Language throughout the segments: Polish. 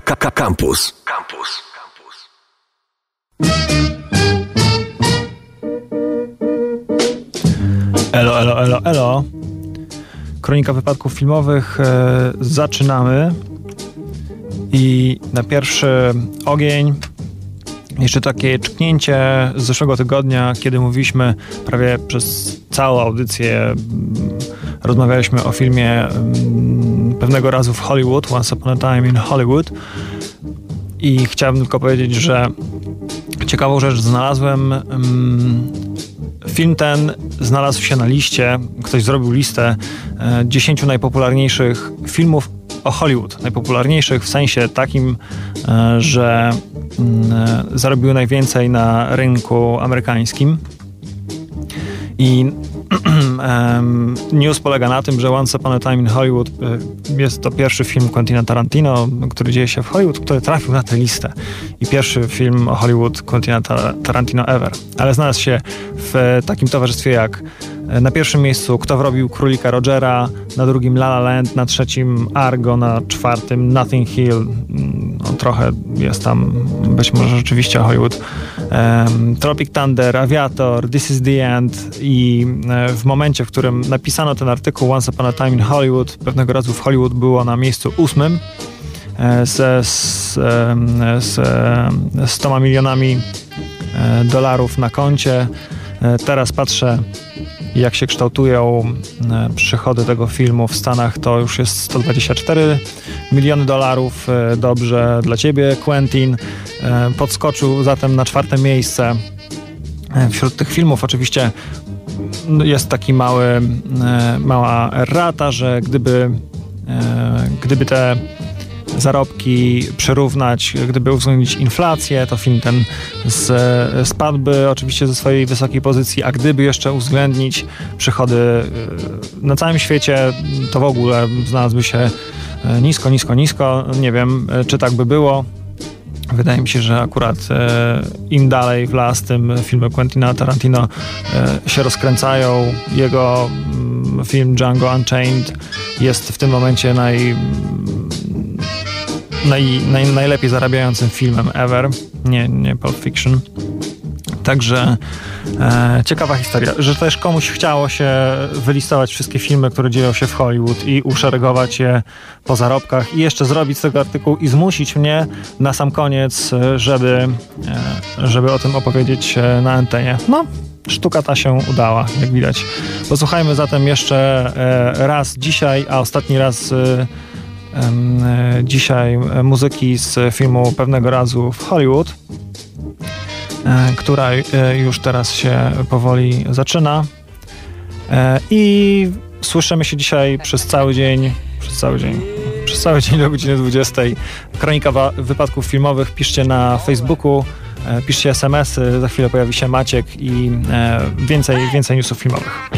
Campus. Campus. Elo, elo, elo, elo. Kronika wypadków filmowych. E, zaczynamy. I na pierwszy ogień jeszcze takie czknięcie z zeszłego tygodnia, kiedy mówiliśmy prawie przez całą audycję, mm, rozmawialiśmy o filmie mm, pewnego razu w Hollywood, Once Upon a Time in Hollywood. I chciałbym tylko powiedzieć, że ciekawą rzecz znalazłem. Mm, film ten znalazł się na liście, ktoś zrobił listę 10 e, najpopularniejszych filmów o Hollywood. Najpopularniejszych w sensie takim, e, że mm, e, zarobiły najwięcej na rynku amerykańskim. I news polega na tym, że Once Upon a Time in Hollywood e, jest to pierwszy film Quentina Tarantino, który dzieje się w Hollywood, który trafił na tę listę. I pierwszy film o Hollywood Quentina Tarantino ever. Ale znalazł się w takim towarzystwie jak na pierwszym miejscu Kto wrobił Królika Rogera, na drugim La La Land, na trzecim Argo, na czwartym Nothing Hill. Mm, no, trochę jest tam być może rzeczywiście Hollywood. Um, Tropic Thunder, Aviator, This is the End i e, w momencie, w którym napisano ten artykuł Once Upon a Time in Hollywood, pewnego razu w Hollywood było na miejscu ósmym e, z, z, z 100 milionami dolarów na koncie. Teraz patrzę jak się kształtują e, przychody tego filmu w Stanach, to już jest 124 miliony dolarów. E, dobrze dla ciebie, Quentin. E, podskoczył zatem na czwarte miejsce. Wśród tych filmów oczywiście jest taki mały, mała rata, że gdyby, gdyby te zarobki przyrównać, gdyby uwzględnić inflację, to film ten z, spadłby oczywiście ze swojej wysokiej pozycji, a gdyby jeszcze uwzględnić przychody y, na całym świecie, to w ogóle znalazłby się y, nisko, nisko, nisko. Nie wiem, y, czy tak by było. Wydaje mi się, że akurat e, im dalej w las, tym filmy Quentina Tarantino e, się rozkręcają. Jego mm, film Django Unchained jest w tym momencie naj, naj, naj, najlepiej zarabiającym filmem ever, nie, nie Pulp Fiction. Także e, ciekawa historia, że też komuś chciało się wylistować wszystkie filmy, które dzieją się w Hollywood i uszeregować je po zarobkach i jeszcze zrobić z tego artykuł i zmusić mnie na sam koniec, żeby, e, żeby o tym opowiedzieć e, na antenie. No, sztuka ta się udała, jak widać. Posłuchajmy zatem jeszcze e, raz dzisiaj, a ostatni raz e, dzisiaj e, muzyki z filmu Pewnego razu w Hollywood, e, która już teraz się powoli zaczyna. I słyszymy się dzisiaj przez cały dzień, przez cały dzień, przez cały dzień do godziny 20. Kronika wypadków filmowych piszcie na Facebooku, piszcie SMS-y, za chwilę pojawi się Maciek i więcej, więcej newsów filmowych.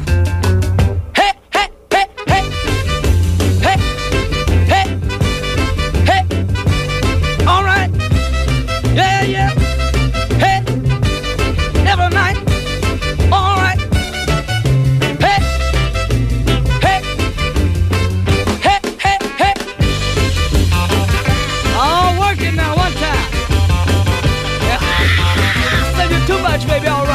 baby, alright.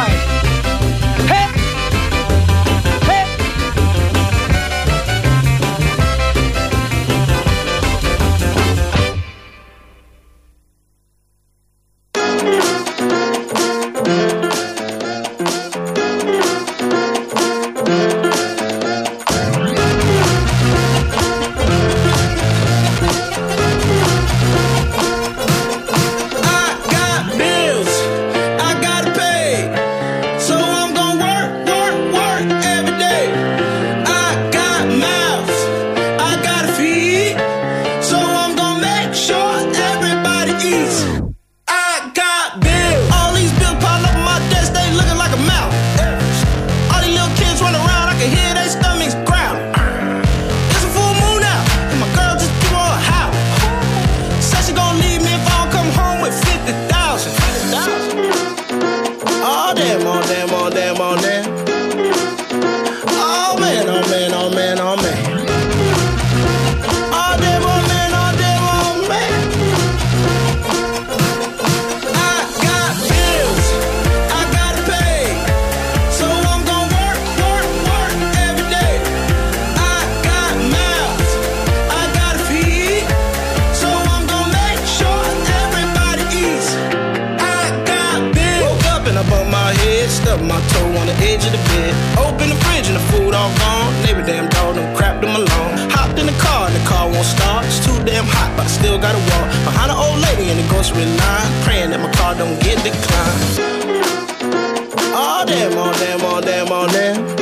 Damn hot, but I still gotta walk behind an old lady in the grocery line, praying that my car don't get declined. Oh damn, oh damn, oh damn, oh damn.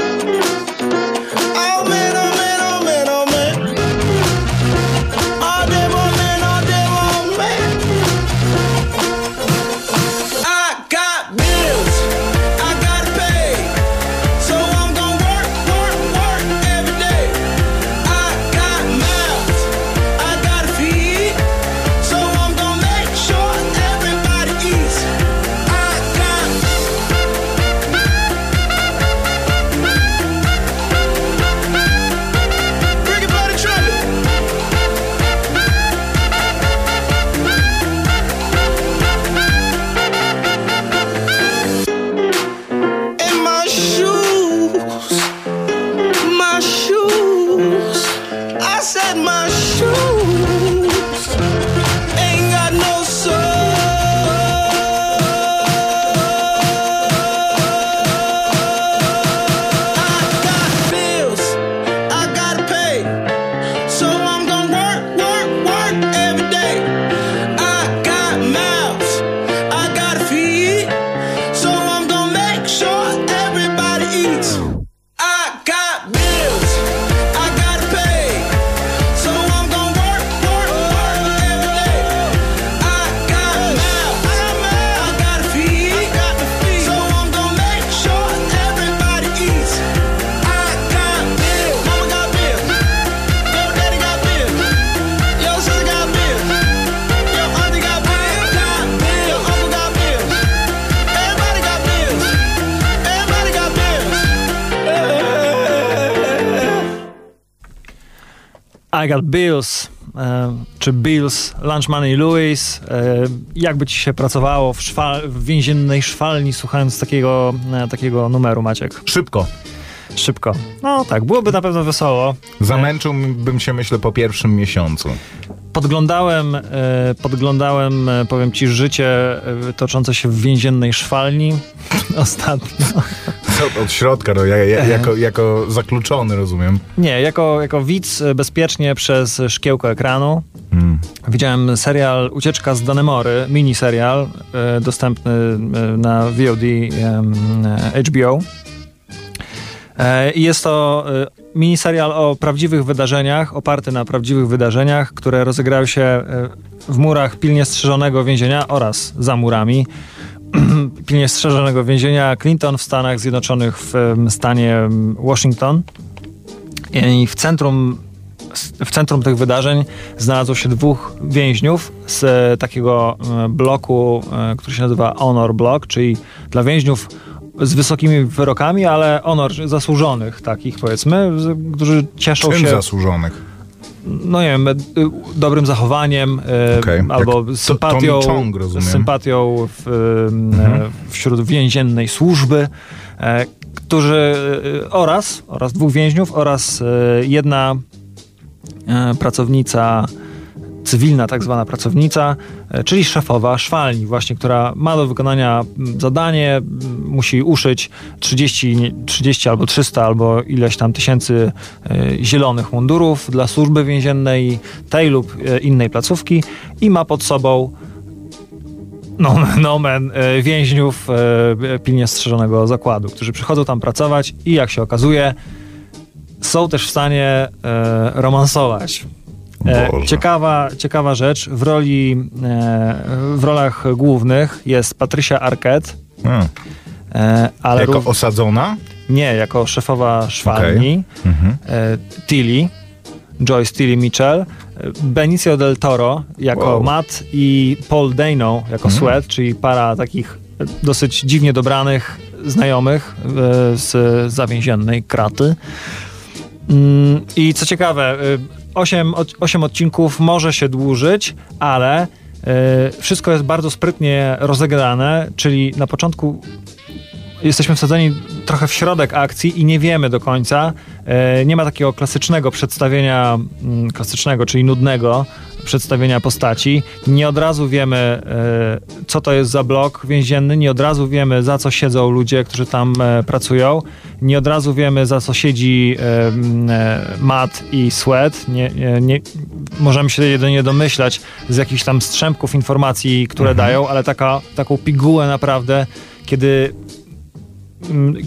I Got Bills, e, czy Bills, Lunch Money Louis. E, jakby ci się pracowało w, szwal, w więziennej szwalni słuchając takiego, e, takiego numeru, Maciek? Szybko. Szybko. No tak, byłoby na pewno wesoło. Zamęczyłbym się, myślę, po pierwszym miesiącu. Podglądałem, podglądałem, powiem ci, życie toczące się w więziennej szwalni ostatnio. Od środka, no, ja, ja, jako, jako zakluczony, rozumiem. Nie, jako, jako widz bezpiecznie przez szkiełko ekranu. Hmm. Widziałem serial Ucieczka z Danemory, mini serial e, dostępny e, na VOD e, HBO. I jest to mini serial o prawdziwych wydarzeniach, oparty na prawdziwych wydarzeniach, które rozegrały się w murach pilnie strzeżonego więzienia oraz za murami pilnie strzeżonego więzienia Clinton w Stanach Zjednoczonych w stanie Washington. I w centrum, w centrum tych wydarzeń znalazło się dwóch więźniów z takiego bloku, e, który się nazywa Honor Block, czyli dla więźniów z wysokimi wyrokami, ale honor zasłużonych takich powiedzmy, którzy cieszą Czym się... zasłużonych? no nie wiem, dobrym zachowaniem e, okay. albo sympatią, Chong, sympatią w, mhm. wśród więziennej służby, e, którzy e, oraz, oraz dwóch więźniów oraz jedna pracownica cywilna tak zwana pracownica, e, czyli szefowa szwalni właśnie, która ma do wykonania zadanie, musi uszyć 30, 30 albo 300 albo ileś tam tysięcy e, zielonych mundurów dla służby więziennej tej lub e, innej placówki i ma pod sobą nomen, nomen więźniów pilnie strzeżonego zakładu, którzy przychodzą tam pracować i jak się okazuje są też w stanie romansować E, ciekawa, ciekawa rzecz, w roli, e, w rolach głównych jest Patricia Arquette. Hmm. E, ale jako rów... osadzona? Nie, jako szefowa szwalni. Okay. Mhm. Tilly, Joyce Tilly Mitchell. Benicio del Toro jako wow. Matt i Paul Dano jako mhm. Sweat, czyli para takich dosyć dziwnie dobranych znajomych z zawięziennej kraty. Mm, I co ciekawe, 8, 8 odcinków może się dłużyć, ale y, wszystko jest bardzo sprytnie rozegrane, czyli na początku jesteśmy wsadzeni trochę w środek akcji i nie wiemy do końca, E, nie ma takiego klasycznego przedstawienia, mm, klasycznego, czyli nudnego przedstawienia postaci. Nie od razu wiemy, e, co to jest za blok więzienny, nie od razu wiemy, za co siedzą ludzie, którzy tam e, pracują, nie od razu wiemy, za co siedzi e, m, e, Matt i Sweat. Nie, nie, możemy się jedynie domyślać z jakichś tam strzępków informacji, które dają, ale taka, taką pigułę naprawdę, kiedy mm,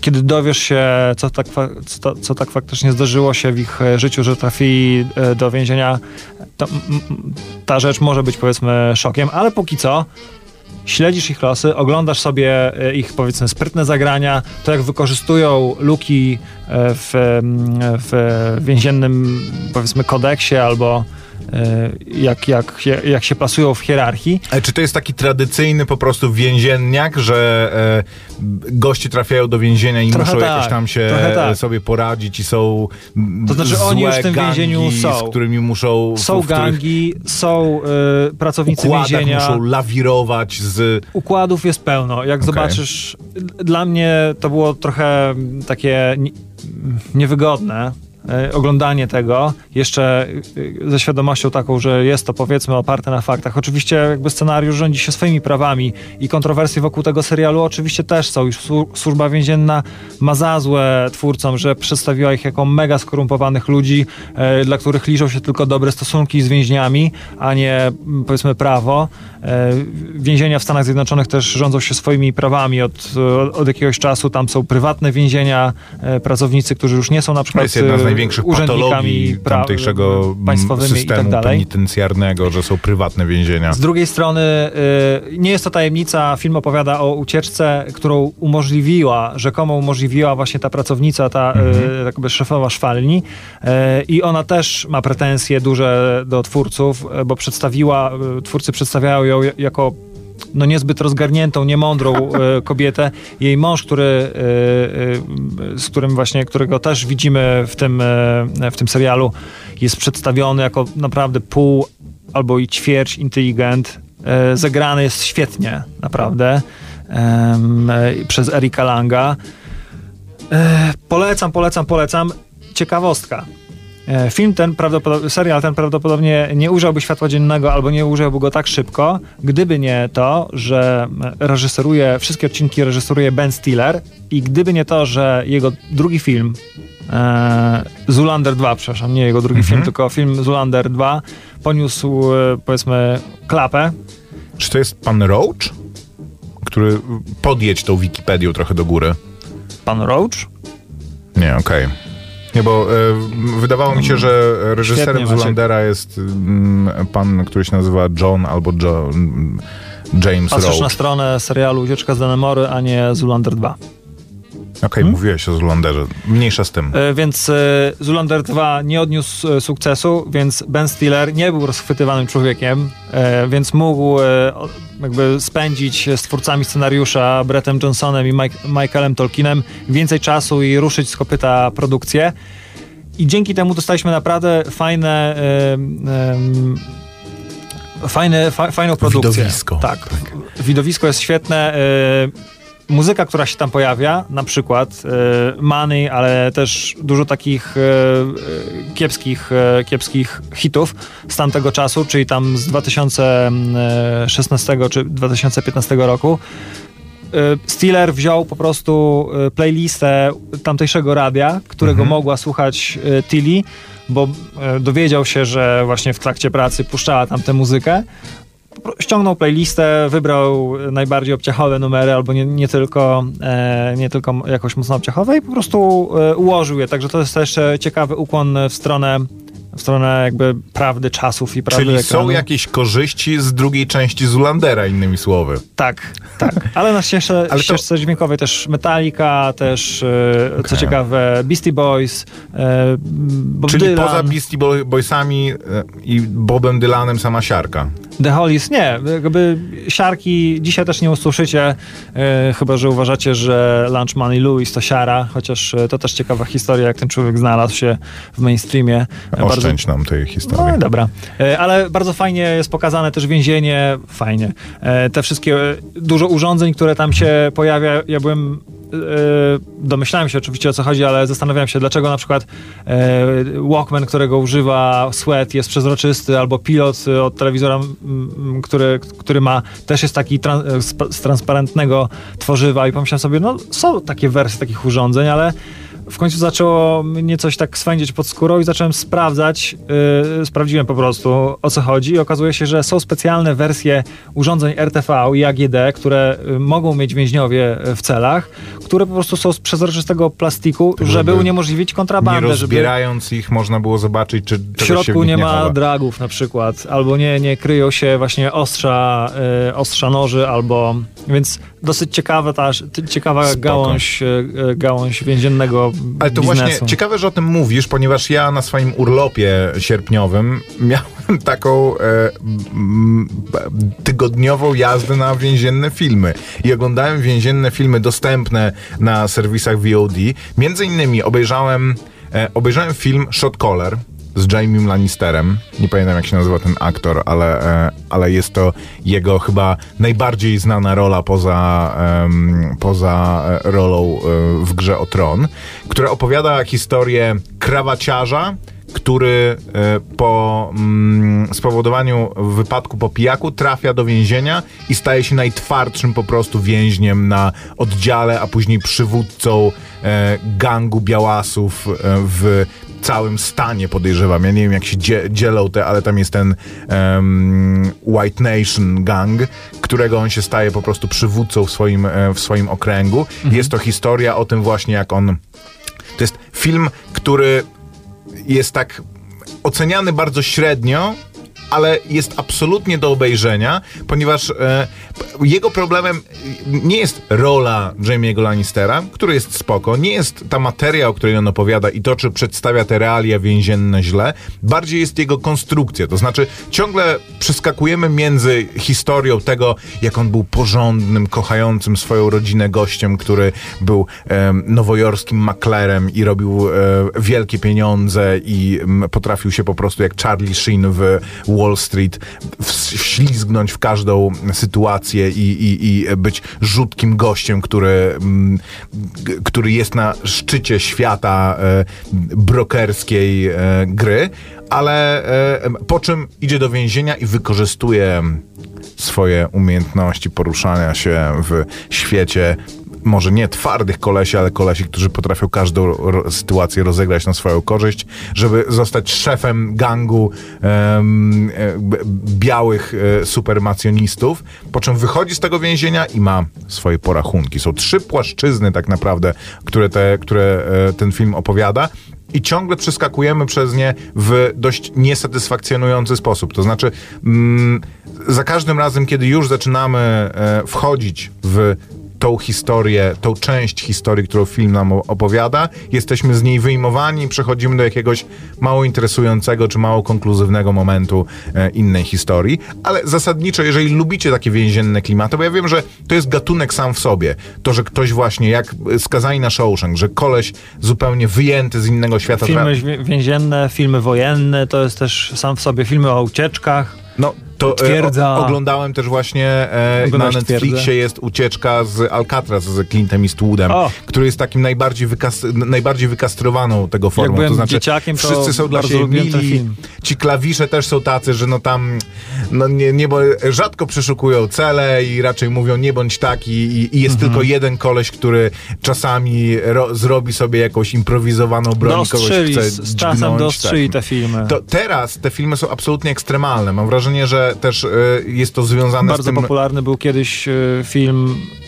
kiedy dowiesz się, co tak, co, co tak faktycznie zdarzyło się w ich e, życiu, że trafili e, do więzienia, mm, mm, ta rzecz może być powiedzmy szokiem, ale póki co śledzisz ich losy, oglądasz sobie e, ich powiedzmy sprytne zagrania, to jak wykorzystują luki w, mm, w więziennym powiedzmy kodeksie albo e, jak, jak, jak się plasują w hierarchii. Ale czy to jest taki tradycyjny po prostu więzienniak, że e, goście trafiają do więzienia i Trochę muszą tak, jakoś tam się tak. sobie poradzić i są To znaczy oni już w tym więzieniu są. z którymi muszą... Są w gangi, są e, pracownicy więzienia. muszą lawirować z... Układów jest pełno. Jak zobaczysz, dla mnie to było trochę takie nie, niewygodne. E, Oglądanie tego jeszcze e, ze świadomością taką, że jest to powiedzmy oparte na faktach. Oczywiście jakby scenariusz rządzi się swoimi prawami i kontrowersje wokół tego serialu oczywiście też są. Już słu- służba więzienna ma za złe twórcom, że przedstawiła ich jako mega skorumpowanych ludzi, e, dla których liczą się tylko dobre stosunki z więźniami, a nie powiedzmy prawo. E, Więzienia w Stanach Zjednoczonych też rządzą się swoimi prawami od, od jakiegoś czasu. Tam są prywatne więzienia, e, pracownicy, którzy już nie są na To przykład jest jedna z e, największych patologii tamtejszego tak systemu dalej. penitencjarnego, że są prywatne więzienia. Z drugiej strony nie jest to tajemnica, film opowiada o ucieczce, którą umożliwiła, rzekomo umożliwiła właśnie ta pracownica, ta y, jakby szefowa szwalni i ona też ma pretensje duże do twórców, bo przedstawiła, twórcy przedstawiają ją jako no niezbyt rozgarniętą, niemądrą e, kobietę. Jej mąż, który, e, e, z którym właśnie, którego też widzimy w tym, w tym serialu, jest przedstawiony jako naprawdę pół albo i ćwierć inteligent. Zagrany jest świetnie, naprawdę, przez Erika Langa. Polecam, polecam, polecam. Ciekawostka. E, Film ten, prawdopodobnie, serial ten prawdopodobnie nie ujrzałby światła dziennego albo nie ujrzałby go tak szybko, gdyby nie to, że reżyseruje, wszystkie odcinki reżyseruje Ben Stiller i gdyby nie to, że jego drugi film e, Zulander 2, przepraszam, nie jego drugi film, tylko film Zulander 2 poniósł e, powiedzmy klapę. Czy to jest pan Roach? Który podjedź tą Wikipedią trochę do góry. Pan Roach? Nie, okej. Nie, bo e, wydawało mi się, że reżyserem Świetnie. Zulandera jest mm, pan, który się nazywa John albo John, James Patrzysz na Roach. stronę serialu Ucieczka z Danemory, a nie Zulander 2. Okej, mówiłeś o Zulanderze. Mniejsza z tym. E, Więc e, Zulander 2 nie odniósł e, sukcesu, więc Ben Stiller nie był rozchwytywanym człowiekiem, e, więc mógł e, o- jakby spędzić z twórcami scenariusza Brettem Johnsonem i Mike, Michaelem Tolkienem więcej czasu i ruszyć z kopyta produkcję. I dzięki temu dostaliśmy naprawdę fajne. Fajne, fa, fajną produkcję. Widowisko. Tak. Widowisko jest świetne. e, muzyka, która się tam pojawia, na przykład e, Money, ale też dużo takich e, e, kiepskich, kiepskich hitów z tamtego czasu, czyli tam z 2016 czy 2015 roku. Stiller wziął po prostu playlistę tamtejszego radia, którego mogła słuchać Tilly, bo dowiedział się, że właśnie w trakcie pracy puszczała tam tę muzykę. Ściągnął playlistę, wybrał najbardziej obciachowe numery, albo nie, nie, tylko, e, nie tylko jakoś mocno obciachowe i po prostu e, ułożył je. Także to jest też e, ciekawy ukłon w stronę, w stronę jakby prawdy czasów i prawdy Czyli ekranu. są jakieś korzyści z drugiej części Zulandera, innymi słowy. Tak, tak. Ale na ścieżce, Ale to- ścieżce dźwiękowej też Metallica, też e, co ciekawe Beastie Boys, e, Bob Czyli Dylan, poza Beastie Boy- Boysami i Bobem Dylanem sama siarka. The Hollies. Nie, jakby siarki dzisiaj też nie usłyszycie, e, chyba że uważacie, że Lunch Money Louis to siara, chociaż e, to też ciekawa historia, jak ten człowiek znalazł się w mainstreamie. E, Oszczędź nam tej No historii. i dobra. E, Ale bardzo fajnie jest pokazane też więzienie. Fajnie. E, Te wszystkie, dużo urządzeń, które tam się pojawia. Ja byłem domyślałem się oczywiście o co chodzi, ale zastanawiałem się, dlaczego na przykład e, Walkman, którego używa Sweat jest przezroczysty, albo pilot od telewizora, który, który ma, też jest taki z transparentnego tworzywa i pomyślałem sobie, no są takie wersje takich urządzeń, ale w końcu zaczęło mnie coś tak swędzić pod skórą i zacząłem sprawdzać, yy, sprawdziłem po prostu o co chodzi i okazuje się, że są specjalne wersje urządzeń RTV i AGD, które y, mogą mieć więźniowie w celach, które po prostu są z przezroczystego plastiku, żeby, żeby uniemożliwić kontrabandę. Nie rozbierając żeby... ich można było zobaczyć, czy w środku nie, nie ma chowa. dragów na przykład, albo nie, nie kryją się właśnie ostrza, yy, ostrza noży, albo więc dosyć ciekawa ta, ciekawa gałąź, yy, gałąź więziennego ale to biznesu. właśnie ciekawe, że o tym mówisz, ponieważ ja na swoim urlopie sierpniowym miałem taką e, tygodniową jazdę na więzienne filmy. I oglądałem więzienne filmy dostępne na serwisach VOD. Między innymi obejrzałem, e, obejrzałem film Shot Caller z Jamie Lannisterem. Nie pamiętam jak się nazywa ten aktor, ale, e, ale jest to jego chyba najbardziej znana rola poza, poza e, rolą e, w grze o tron, która opowiada historię krawaciarza, który po mm, spowodowaniu wypadku po pijaku trafia do więzienia i staje się najtwardszym po prostu więźniem na oddziale, a później przywódcą e, gangu białasów e, w całym stanie podejrzewam. Ja nie wiem jak się dzielą te, ale tam jest ten um, White Nation Gang, którego on się staje po prostu przywódcą w swoim, e, w swoim okręgu. Mhm. Jest to historia o tym właśnie jak on... To jest film, który jest tak oceniany bardzo średnio, ale jest absolutnie do obejrzenia, ponieważ e, jego problemem nie jest rola Jamie'ego Lannistera, który jest spoko, nie jest ta materia, o której on opowiada i to, czy przedstawia te realia więzienne źle, bardziej jest jego konstrukcja, to znaczy ciągle przeskakujemy między historią tego, jak on był porządnym, kochającym swoją rodzinę gościem, który był e, nowojorskim maklerem i robił e, wielkie pieniądze i m, potrafił się po prostu jak Charlie Sheen w Wall Street wślizgnąć w każdą sytuację i, i, i być rzutkim gościem, który, mm, który jest na szczycie świata e, brokerskiej e, gry, ale e, po czym idzie do więzienia i wykorzystuje swoje umiejętności poruszania się w świecie może nie twardych kolesi, ale kolesi, którzy potrafią każdą ro sytuację rozegrać na swoją korzyść, żeby zostać szefem gangu um, białych e, supermacjonistów, po czym wychodzi z tego więzienia i ma swoje porachunki. Są trzy płaszczyzny tak naprawdę, które, te, które e, ten film opowiada i ciągle przeskakujemy przez nie w dość niesatysfakcjonujący sposób. To znaczy, mm, za każdym razem, kiedy już zaczynamy e, wchodzić w tą historię, tą część historii, którą film nam opowiada, jesteśmy z niej wyjmowani i przechodzimy do jakiegoś mało interesującego czy mało konkluzywnego momentu e, innej historii. Ale zasadniczo, jeżeli lubicie takie więzienne klimaty, bo ja wiem, że to jest gatunek sam w sobie, to, że ktoś właśnie, jak skazani na Shawshank, że koleś zupełnie wyjęty z innego świata... Filmy więzienne, filmy wojenne, to jest też sam w sobie filmy o ucieczkach. No, to Twierdza. E, o, oglądałem też właśnie e, na Netflixie twierdzę. jest ucieczka z Alcatraz z Clintem Eastwoodem, o. który jest takim najbardziej, wykas najbardziej wykastrowaną tego formą. To znaczy, dzieciakiem, wszyscy są dla siebie mili. Ci klawisze też są tacy, że no tam no nie, nie, bo rzadko przeszukują cele i raczej mówią nie bądź taki i, i jest mhm. tylko jeden koleś, który czasami ro, zrobi sobie jakąś improwizowaną broń kogoś chce z, z czasem dostrzyli tak. te filmy. To teraz te filmy są absolutnie ekstremalne. Mam wrażenie, że też y, jest to związane Bardzo z tym... Bardzo popularny był kiedyś y, film e,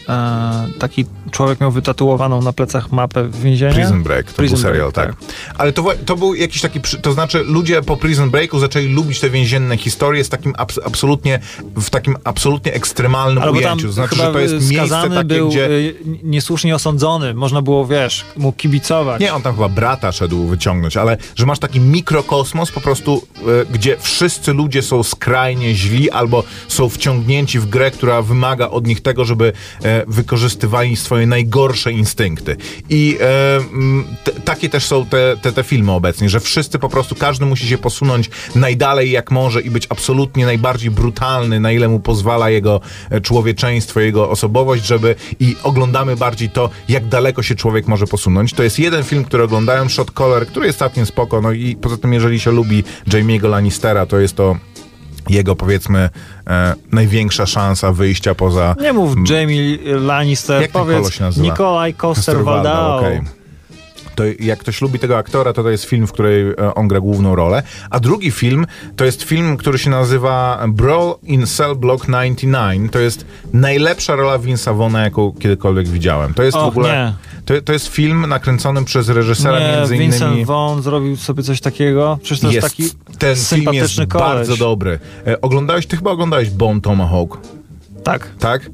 taki człowiek miał wytatuowaną na plecach mapę w więzieniu. Prison Break, to Prison był serial, Break, tak. tak. Ale to, to był jakiś taki, to znaczy ludzie po Prison Breaku zaczęli lubić te więzienne historie z takim abs absolutnie, w takim absolutnie ekstremalnym Albo ujęciu. To znaczy, że to jest miejsce takie, był gdzie... Y, niesłusznie osądzony, można było, wiesz, mu kibicować. Nie, on tam chyba brata szedł wyciągnąć, ale że masz taki mikrokosmos po prostu, y, gdzie wszyscy ludzie są skrajnie źli albo są wciągnięci w grę, która wymaga od nich tego, żeby e, e, wykorzystywali swoje najgorsze instynkty. I e, takie też są te, te, te filmy obecnie, że wszyscy po prostu, każdy musi się posunąć najdalej jak może i być absolutnie najbardziej brutalny, na ile mu pozwala jego e, człowieczeństwo, jego osobowość, żeby i oglądamy bardziej to, jak daleko się człowiek może posunąć. To jest jeden film, który oglądałem, Shot Caller, który jest całkiem spoko, no i poza tym, jeżeli się lubi Jamie'ego Lannistera, to jest to jego powiedzmy e, największa szansa wyjścia poza Nie mów Jamie Lannister, Jak powiedz? Nikolaj Coster-Waldau. okej. To jak ktoś lubi tego aktora, to to jest film, w której e, on gra główną rolę. A drugi film to jest film, który się nazywa Brawl in Cell Block 99. To jest najlepsza rola Vince'a Vaughna, jaką kiedykolwiek widziałem. To jest w Och, ogóle... nie. To, to jest film nakręcony przez reżysera Nie, między Vincent innymi... Vaughn zrobił sobie coś takiego. Przecież to jest, taki ten film jest koleś. bardzo dobry. E, oglądałeś, ty chyba oglądałeś Bone Tomahawk, Tak. tak?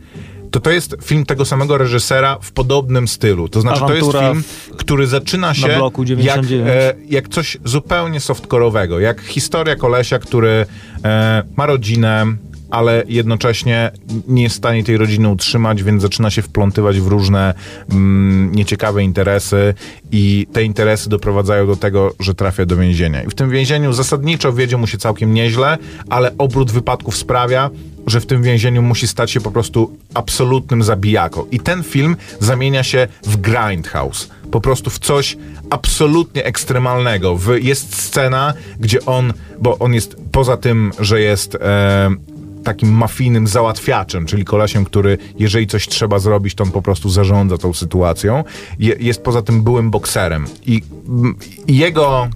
To to jest film tego samego reżysera w podobnym stylu. To znaczy, Awantura to jest film, który zaczyna się jak, 99. e, jak coś zupełnie softcore'owego. Jak historia kolesia, który e, ma rodzinę, ale jednocześnie nie jest w stanie tej rodziny utrzymać, więc zaczyna się wplątywać w różne mm, nieciekawe interesy i te interesy doprowadzają do tego, że trafia do więzienia. I w tym więzieniu zasadniczo wiedzie mu się całkiem nieźle, ale obrót wypadków sprawia, że w tym więzieniu musi stać się po prostu absolutnym zabijaką. I ten film zamienia się w Grindhouse. Po prostu w coś absolutnie ekstremalnego. W, jest scena, gdzie on, bo on jest poza tym, że jest e, takim mafijnym załatwiaczem, czyli kolesiem, który jeżeli coś trzeba zrobić, to on po prostu zarządza tą sytuacją. Je, jest poza tym byłym bokserem. I, mm, i jego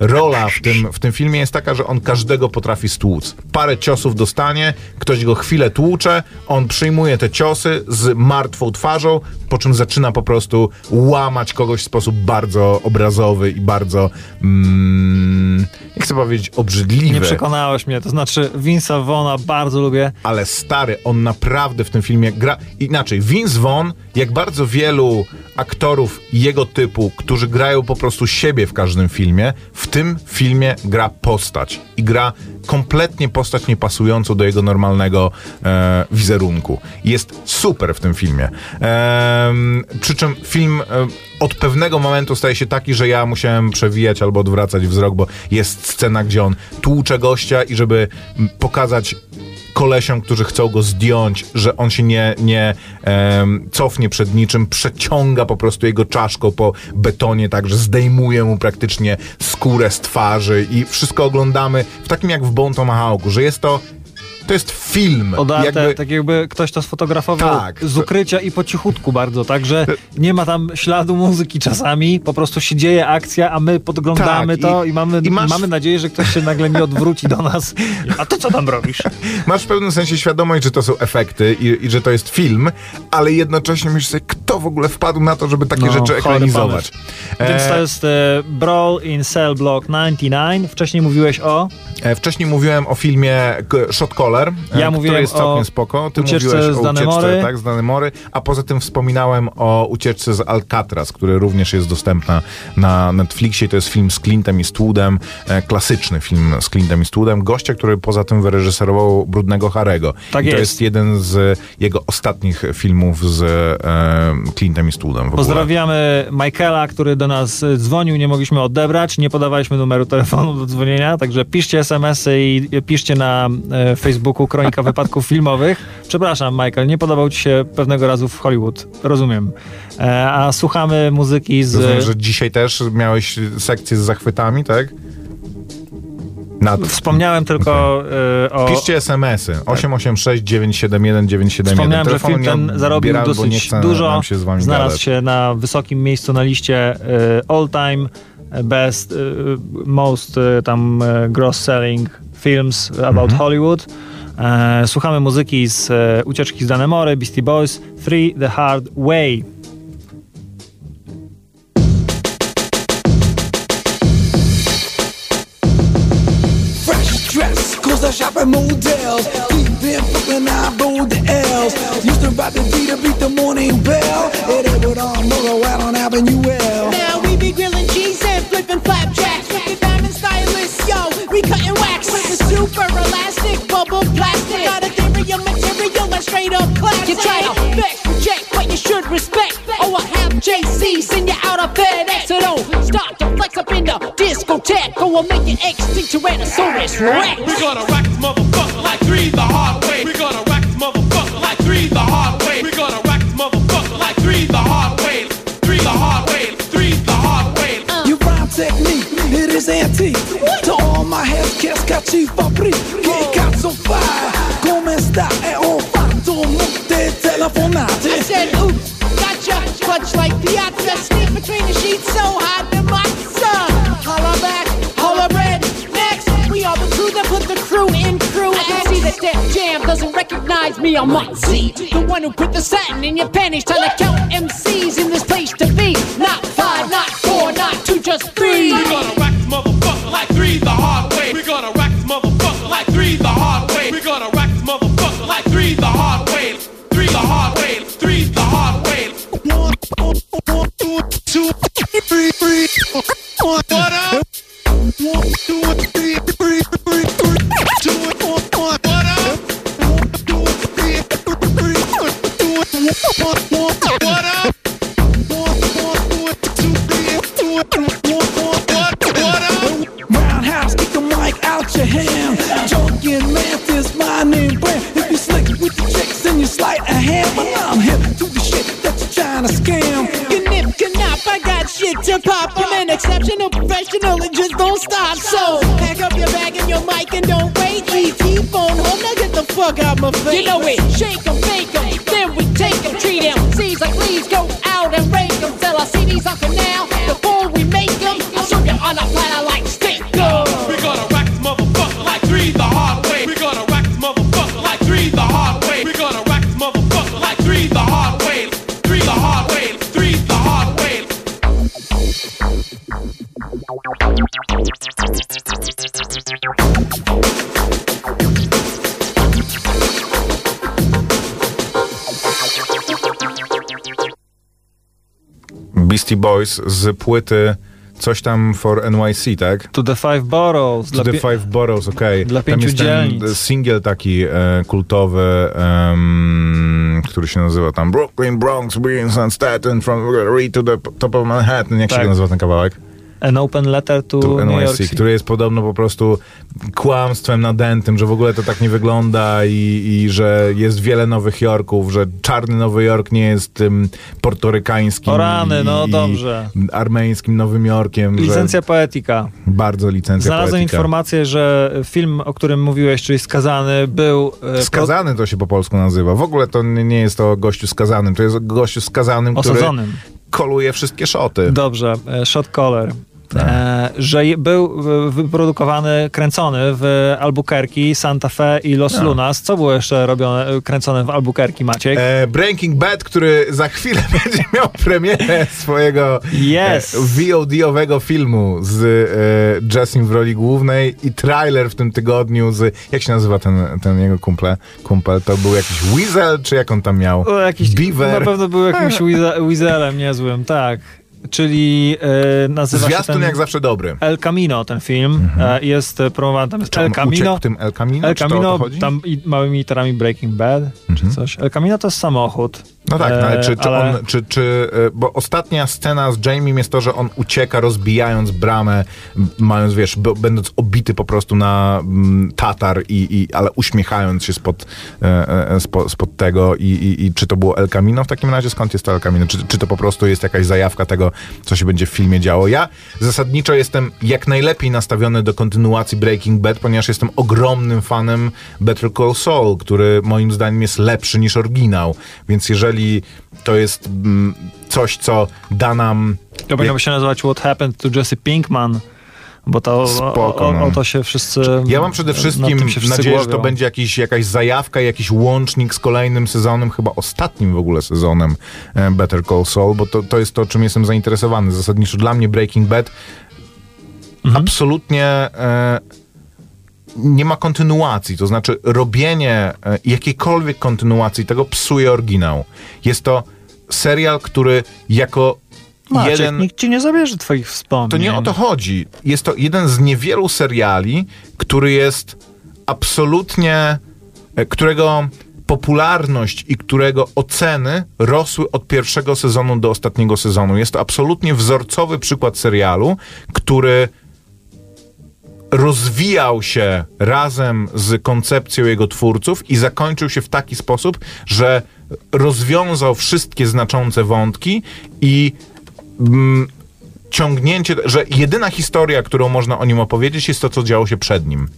rola w tym, w tym filmie jest taka, że on każdego potrafi stłuc. Parę ciosów dostanie, ktoś go chwilę tłucze, on przyjmuje te ciosy z martwą twarzą, po czym zaczyna po prostu łamać kogoś w sposób bardzo obrazowy i bardzo, mm, nie chcę powiedzieć obrzydliwy. Nie przekonałeś mnie. To znaczy, Vince'a Vaughna bardzo lubię. ale stary, on naprawdę w tym filmie gra. Inaczej, Vince Vaughn, jak bardzo wielu aktorów jego typu, którzy grają po prostu siebie w każdym filmie, w tym filmie gra postać. I gra kompletnie postać niepasującą do jego normalnego e, wizerunku. Jest super w tym filmie. Em, przy czym film e, od pewnego momentu staje się taki, że ja musiałem przewijać albo odwracać wzrok, bo jest scena, gdzie on tłucze gościa i żeby pokazać kolesiom, którzy chcą go zdjąć, że on się nie, nie em, cofnie przed niczym, przeciąga po prostu jego czaszką po betonie, tak, że zdejmuje mu praktycznie skórę z twarzy i wszystko oglądamy w takim jak w Bone Tomahawku, że jest to to jest film. Odarte, jakby, tak jakby ktoś to sfotografował Tak. z ukrycia i po cichutku bardzo, także nie ma tam śladu muzyki czasami, po prostu się dzieje akcja, a my podglądamy Tak, to i- i, mamy, i masz- mamy nadzieję, że ktoś się nagle nie odwróci do nas. A to co tam robisz? Masz w pewnym sensie świadomość, że to są efekty i, i że to jest film, ale jednocześnie myślisz sobie, kto w ogóle wpadł na to, żeby takie No, rzeczy ekranizować. Więc to E, jest e, Brawl in Cell Block 99. Wcześniej mówiłeś o E, Wcześniej mówiłem o filmie Shot Caller, e, Ja który mówiłem jest o całkiem spoko. Ty ucieczce mówiłeś z o ucieczce tak, z Danemory, a poza tym wspominałem o ucieczce z Alcatraz, który również jest dostępna na Netflixie. To jest film z Clintem Eastwoodem, e, klasyczny film z Clintem Eastwoodem, gościa, który poza tym wyreżyserował Brudnego Harego. Tak I to jest. jest jeden z jego ostatnich filmów z e, Clintem Eastwoodem. Pozdrawiamy Michaela, który do nas y, dzwonił, nie mogliśmy odebrać, nie podawaliśmy numeru telefonu do dzwonienia, także piszcie SMS-y i piszcie na e, Facebooku Kronika Wypadków Filmowych. Przepraszam, Michael, nie podobał ci się pewnego razu w Hollywood, rozumiem. E, a słuchamy muzyki z... Rozumiem, że dzisiaj też miałeś sekcję z zachwytami, tak? Nad, Wspomniałem tylko e, o... Piszcie SMS-y 886 971 971. Wspomniałem, że Telefonu film ten zarobił dosyć dużo. się Znalazł gadać. się na wysokim miejscu na liście e, all time best, e, most tam gross selling films about Mhm. Hollywood. E, Słuchamy muzyki z e, Ucieczki z Danemory, Beastie Boys, Three The Hard Way. Fresh dress, cause I shop at Models. Deep in Brooklyn, I bowled the L's. Used to ride the D to beat the morning bell. It ain't what I'm motor out on Avenue L. Now we be grilling cheese and flipping You try to flex, project, but you should respect. Oh, I have JC, send you out of bed. So don't start to flex up in the discotheque. Or we'll make you extinct Tyrannosaurus Rex. We're gonna rock this motherfucker like three the hard way. We're gonna rock this motherfucker like three the hard way. We're gonna rock this motherfucker like three the hard way. Three the hard way. Three the hard way. Uh. Your rhyme technique, it is antique. What? To all my head cats, cachifa, free. Get cats so fire. Come and stop at all. I said, oops, gotcha. Clutch like Piazza, sneak between the sheets, so hot the matza. Holla back, holla red. Next, we are the crew that put the crew in crew. I can see that Def Jam doesn't recognize me on Muncie. The one who put the satin in your panties, trying to count MCs in this place to be. Not five, not four, not two, just three. free, free. Give away, shake Beastie Boys z płyty coś tam for NYC, tak? To the Five Boroughs. To the Five Boroughs, okej. dla Tam pięciu jest ten dzielnic. singiel taki e, kultowy, em, który się nazywa tam Brooklyn, Bronx, Queens and Staten, from Reed to the top of Manhattan. Jak Tak. się nazywa ten kawałek? An Open Letter to, To New York NYC, City. który jest podobno po prostu kłamstwem nadętym, że w ogóle to tak nie wygląda i, i że jest wiele Nowych Jorków, że czarny Nowy Jork nie jest tym portorykańskim O rany, i, no i dobrze. armeńskim Nowym Jorkiem. Licencja poetyka. bardzo licencja Znalazłem poetyka. informację, że film, o którym mówiłeś, czyli Skazany, był... e, Skazany to się po polsku nazywa. W ogóle to nie jest to gościu skazanym, to jest gościu skazanym, który Osadzonym. koluje wszystkie szoty. Dobrze, e, Shot Caller. Tak. E, że był wyprodukowany, kręcony w Albuquerque, Santa Fe i Los Lunas. Co było jeszcze robione, e, kręcone w Albuquerque, Maciek? E, Breaking Bad, który za chwilę będzie miał premierę swojego Yes. e, VOD-owego filmu z e, Jessim w roli głównej i trailer w tym tygodniu z... Jak się nazywa ten, ten jego kumple? kumpel? To był jakiś Weasel, czy jak on tam miał? O, jakiś, Beaver. Na pewno był jakimś Weaselem niezłym, tak. Czyli e, nazywa się Zwiastun ten jak zawsze dobry. El Camino, ten film. E, jest e, promowany tam jest El Camino. uciekł tym El Camino? El Camino? Mhm. tam i małymi literami Breaking Bad, czy coś. El Camino to jest samochód. No tak, no, ale E, czy, czy ale- on, czy, czy, e, bo ostatnia scena z Jamie jest to, że on ucieka rozbijając bramę, mając, wiesz, będąc obity po prostu na tatar, i, i, ale uśmiechając się spod, e, e, spo, spod tego I, i, i czy to było El Camino w takim razie? Skąd jest to El Camino? Czy, czy to po prostu jest jakaś zajawka tego, co się będzie w filmie działo? Ja zasadniczo jestem jak najlepiej nastawiony do kontynuacji Breaking Bad, ponieważ jestem ogromnym fanem Better Call Saul, który moim zdaniem jest lepszy niż oryginał. Więc jeżeli to jest mm, coś, co da nam. To powinno się nazywać What Happened to Jesse Pinkman, bo to Spoko, o, o, no. o to się wszyscy... Ja mam przede wszystkim nadzieję, że to głowią. będzie jakiś, jakaś zajawka, jakiś łącznik z kolejnym sezonem, chyba ostatnim w ogóle sezonem e, Better Call Saul, bo to, to jest to, czym jestem zainteresowany. Zasadniczo dla mnie Breaking Bad Mhm. absolutnie e, nie ma kontynuacji. To znaczy robienie e, jakiejkolwiek kontynuacji tego psuje oryginał. Jest to serial, który jako Maciek, jeden... nikt ci nie zabierze twoich wspomnień. To nie o to chodzi. Jest to jeden z niewielu seriali, który jest absolutnie, e, którego popularność i którego oceny rosły od pierwszego sezonu do ostatniego sezonu. Jest to absolutnie wzorcowy przykład serialu, który rozwijał się razem z koncepcją jego twórców i zakończył się w taki sposób, że rozwiązał wszystkie znaczące wątki i mm, ciągnięcie, że jedyna historia, którą można o nim opowiedzieć, jest to, co działo się przed nim.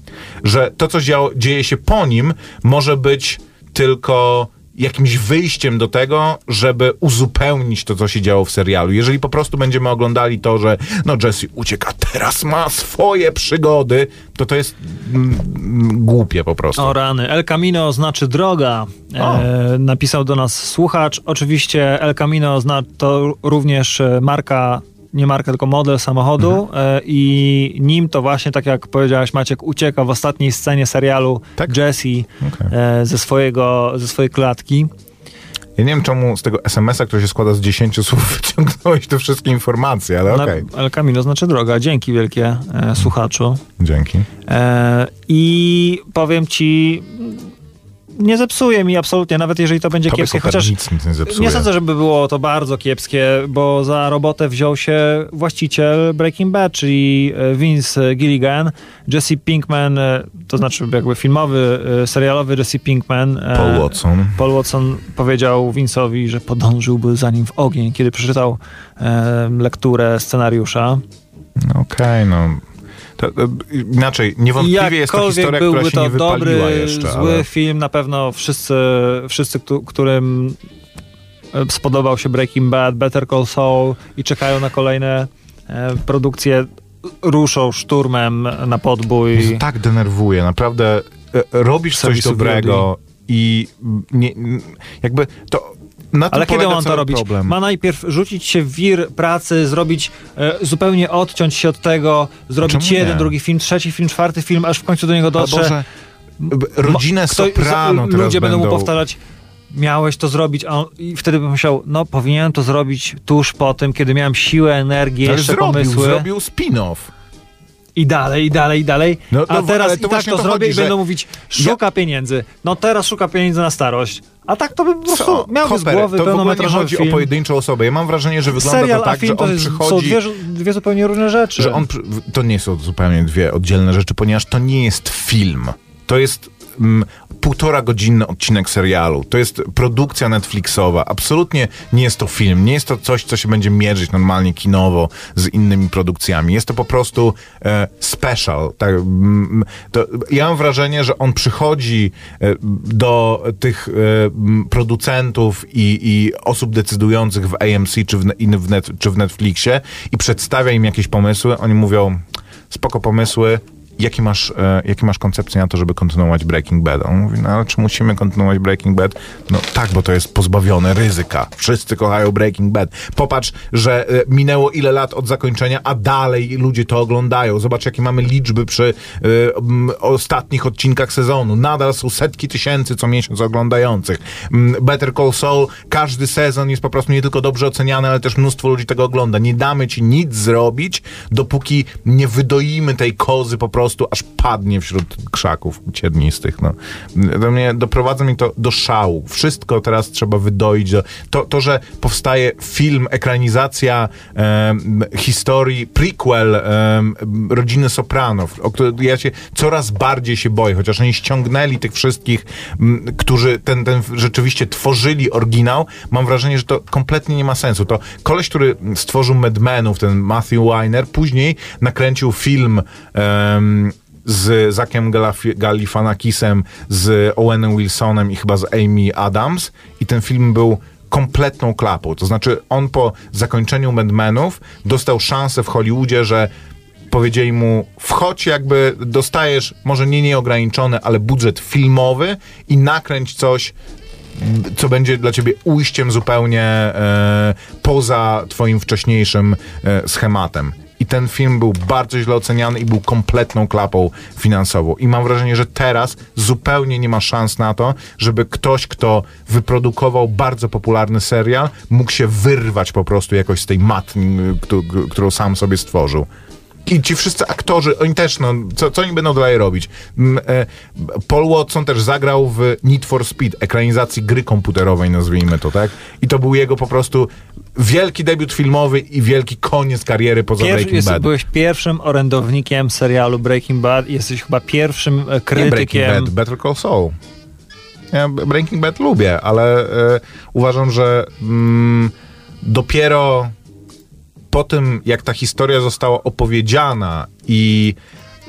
Że to, co działo, dzieje się po nim, może być tylko jakimś wyjściem do tego, żeby uzupełnić to, co się działo w serialu. Jeżeli po prostu będziemy oglądali to, że no Jesse ucieka, teraz ma swoje przygody, to to jest mm, mm, głupie po prostu. O rany. El Camino znaczy droga. E, napisał do nas słuchacz. Oczywiście El Camino zna to również e, marka, nie marka, tylko model samochodu Mhm. e, i nim to właśnie, tak jak powiedziałeś Maciek, ucieka w ostatniej scenie serialu Tak? Jesse e, ze, swojego, ze swojej klatki. Ja nie wiem, czemu z tego SMS-a, który się składa z 10 słów, wyciągnąłeś te wszystkie informacje, ale Na- okej. El Camino znaczy droga. Dzięki wielkie e, słuchaczu. Dzięki. E, I powiem ci, nie zepsuje mi absolutnie, nawet jeżeli to będzie kiepskie, chociaż nic, nic nie zepsuje. nie sądzę, żeby było to bardzo kiepskie, bo za robotę wziął się właściciel Breaking Bad, czyli e, Vince Gilligan, Jesse Pinkman, e, to znaczy jakby filmowy, e, serialowy Jesse Pinkman. Paul Watson. Paul Watson powiedział Vince'owi, że podążyłby za nim w ogień, kiedy przeczytał lekturę scenariusza. No Okej, no. To, to, inaczej, niewątpliwie jest to historia, która byłby się to nie dobry, jeszcze. zły ale... film, na pewno wszyscy, wszyscy któ- którym e, spodobał się Breaking Bad, Better Call Saul i czekają na kolejne e, produkcje, ruszą szturmem na podbój. Jezu, tak denerwuje, naprawdę e, robisz coś dobrego i nie, jakby to Ale kiedy on to robić? Problem. Ma najpierw rzucić się w wir pracy, zrobić e, zupełnie odciąć się od tego, zrobić Czemu jeden, nie? drugi film, trzeci film, czwarty film, aż w końcu do niego dotrze. Rodzinę Kto- Soprano teraz Ludzie będą mu powtarzać, miałeś to zrobić, a on, i wtedy bym myślał, no powinienem to zrobić tuż po tym, kiedy miałem siłę, energię, Ale jeszcze zrobił, pomysły. zrobił spin-off. I dalej, i dalej, i dalej. No, a no, teraz ale i tak to to zrobię chodzi, i będą mówić, szuka pieniędzy. No teraz szuka pieniędzy na starość. A tak to by po prostu Co? miałby z głowy to w ogóle nie chodzi film. o pojedynczą osobę. Ja mam wrażenie, że wygląda Serial, to tak, że to on jest, przychodzi... są dwie, dwie zupełnie różne rzeczy. że on, to nie są zupełnie dwie oddzielne rzeczy, ponieważ to nie jest film. To jest mm, półtora godzinny odcinek serialu. To jest produkcja Netflixowa. Absolutnie nie jest to film. Nie jest to coś, co się będzie mierzyć normalnie kinowo z innymi produkcjami. Jest to po prostu e, special. Tak, mm, to, ja mam wrażenie, że on przychodzi e, do tych e, producentów i, i osób decydujących w AMC czy w, w, net, czy w Netflixie i przedstawia im jakieś pomysły. Oni mówią, spoko pomysły, Jaki masz, e, jakie masz koncepcję na to, żeby kontynuować Breaking Bad? On mówi, no ale czy musimy kontynuować Breaking Bad? No tak, bo to jest pozbawione ryzyka. Wszyscy kochają Breaking Bad. Popatrz, że e, minęło ile lat od zakończenia, a dalej ludzie to oglądają. Zobacz, jakie mamy liczby przy m, ostatnich odcinkach sezonu. Nadal są setki tysięcy co miesiąc oglądających. M, Better Call Saul, każdy sezon jest po prostu nie tylko dobrze oceniany, ale też mnóstwo ludzi tego ogląda. Nie damy ci nic zrobić, dopóki nie wydoimy tej kozy po prostu, aż padnie wśród krzaków ciernistych. No. Do mnie, doprowadza mnie to do szału. Wszystko teraz trzeba wydoić. Do, to, to, że powstaje film, ekranizacja em, historii, prequel em, rodziny Sopranów, o której ja się coraz bardziej się boję, chociaż oni ściągnęli tych wszystkich, m, którzy ten, ten rzeczywiście tworzyli oryginał, mam wrażenie, że to kompletnie nie ma sensu. To koleś, który stworzył Mad Menów, ten Matthew Weiner, później nakręcił film em, z Zakiem Galifianakisem, z Owenem Wilsonem i chyba z Amy Adams i ten film był kompletną klapą. To znaczy on po zakończeniu Mad dostał szansę w Hollywoodzie, że powiedzieli mu, wchodź jakby dostajesz, może nie nieograniczony, ale budżet filmowy i nakręć coś, co będzie dla ciebie ujściem zupełnie e, poza twoim wcześniejszym e, schematem. I ten film był bardzo źle oceniany i był kompletną klapą finansową. I mam wrażenie, że teraz zupełnie nie ma szans na to, żeby ktoś, kto wyprodukował bardzo popularny serial, mógł się wyrwać po prostu jakoś z tej matni, któ- którą sam sobie stworzył. I ci wszyscy aktorzy, oni też, no, co, co oni będą dalej robić? E, Paul Watson też zagrał w Need for Speed, ekranizacji gry komputerowej, nazwijmy to, tak? I to był jego po prostu wielki debiut filmowy i wielki koniec kariery poza Pierwszy, Breaking jest, Bad. byłeś pierwszym orędownikiem serialu Breaking Bad jesteś chyba pierwszym e, Nie Breaking krytykiem. Bad, Better Call Saul. Ja Breaking Bad lubię, ale e, uważam, że mm, dopiero po tym, jak ta historia została opowiedziana i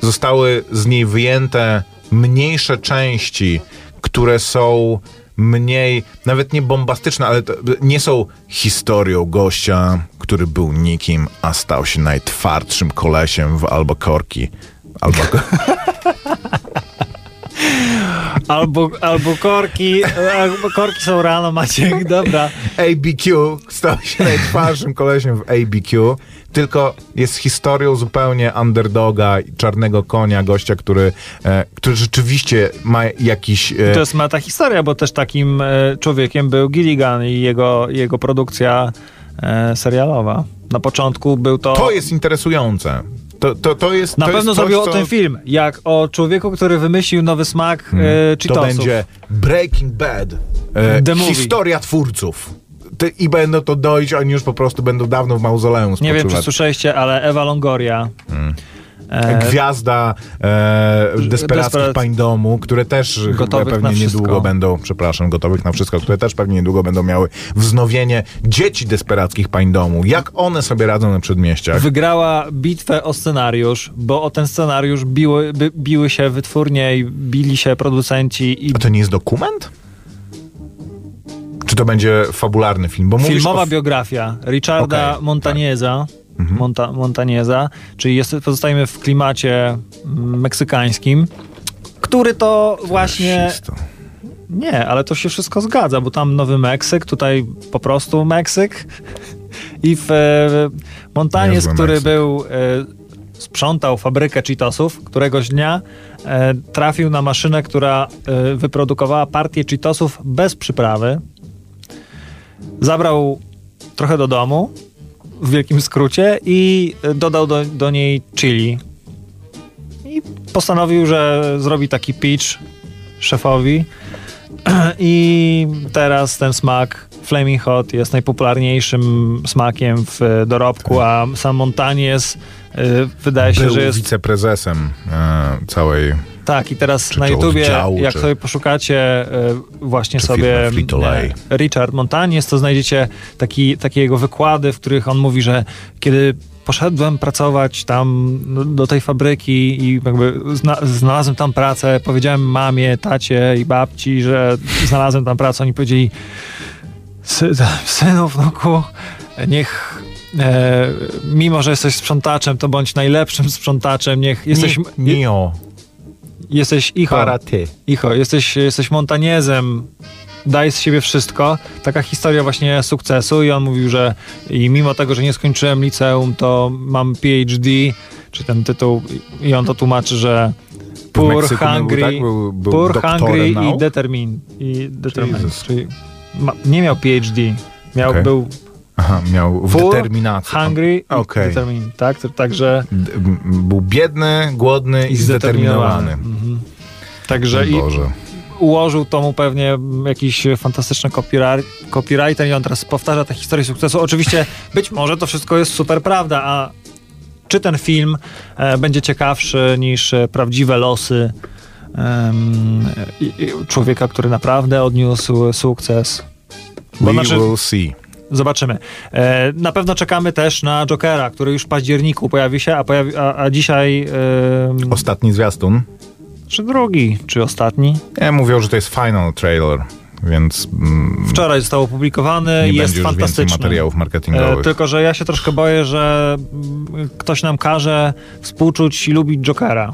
zostały z niej wyjęte mniejsze części, które są mniej, nawet nie bombastyczne, ale nie są historią gościa, który był nikim, a stał się najtwardszym kolesiem w Albuquerque. Albo, Albo, albo korki, albo korki są rano, Maciek, dobra. ABQ stał się najtwardszym kolesiem w ABQ, tylko jest historią zupełnie underdoga, czarnego konia, gościa, który, e, który rzeczywiście ma jakiś... E, To jest meta historia, bo też takim e, człowiekiem był Gilligan i jego, jego produkcja e, serialowa. Na początku był to... to jest interesujące. To, to, to jest, na to pewno jest coś, zrobił o co- tym film, jak o człowieku, który wymyślił nowy smak e, To Cheetosów. będzie Breaking Bad. E, historia twórców. I będą to dojść, oni już po prostu będą dawno w mauzoleum Nie wiem, czy spoczywać. słyszeliście, ale Ewa Longoria. E, Gwiazda e, Desperackich Desperat- Pań Domu, które też Gotowych pewnie niedługo będą, przepraszam, gotowych na wszystko, które też pewnie niedługo będą miały wznowienie dzieci Desperackich Pań Domu. Jak one sobie radzą na przedmieściach? wygrała bitwę o scenariusz, bo o ten scenariusz biły, by, biły się wytwórnie i bili się producenci i A to nie jest dokument? Czy to będzie fabularny film? Bo filmowa o... biografia Richarda Okej, tak. Montanieza, Monta, Montanieza, czyli jest, pozostajemy w klimacie mm, meksykańskim, który to właśnie... Nie, ale to się wszystko zgadza, bo tam Nowy Meksyk, tutaj po prostu Meksyk. I w e, Montaniez, Niezły który Meksyk. był, e, sprzątał fabrykę Cheetosów, któregoś dnia e, trafił na maszynę, która wyprodukowała partię Cheetosów bez przyprawy. Zabrał trochę do domu, w wielkim skrócie, i dodał do, do niej chili. I postanowił, że zrobi taki pitch szefowi. I teraz ten smak Flaming Hot jest najpopularniejszym smakiem w dorobku, a sam Montaniez y, wydaje się, Był że jest... wiceprezesem e, całej Tak, i teraz czy na YouTubie, oddziału, jak czy- sobie poszukacie y, właśnie sobie firma Frito-Lay. e, Richard Montaniez, to znajdziecie taki, takie jego wykłady, w których on mówi, że kiedy poszedłem pracować tam do- do tej fabryki i jakby zna, znalazłem tam pracę, powiedziałem mamie, tacie i babci, że znalazłem tam pracę, oni powiedzieli "Sy- synu, wnuku, niech e, mimo, że jesteś sprzątaczem, to bądź najlepszym sprzątaczem, niech jesteś, Nio. Jesteś icho, Para ty. icho jesteś, jesteś montaniezem, daj z siebie wszystko. Taka historia właśnie sukcesu i on mówił, że i mimo tego, że nie skończyłem liceum, to mam PhD, czy ten tytuł i on to tłumaczy, że poor, Meksyku nie był hungry, tak? Był- był poor, hungry i determined. I determined czyli ma, nie miał PhD, miał, Okej. był Aha, miał w poor, determinacji. hungry i Okej. determined, tak? Także D- Był biedny, głodny i, zdeterminowany. Mhm. Także i, ułożył to mu pewnie jakiś fantastyczny copywriter i on teraz powtarza tę historię sukcesu. Oczywiście być może to wszystko jest super prawda, a czy ten film e, będzie ciekawszy niż e, prawdziwe losy em, i, i człowieka, który naprawdę odniósł sukces? Bo We znaczy, will see. Zobaczymy. E, na pewno czekamy też na Jokera, który już w październiku pojawi się, a, pojawi, a, a dzisiaj Ostatni zwiastun. czy drugi, czy ostatni? Ja mówią, że to jest final trailer, więc mm, Wczoraj został opublikowany nie jest fantastyczny. materiałów E, marketingowych. tylko, że ja się troszkę boję, że mm, ktoś nam każe współczuć i lubić Jokera.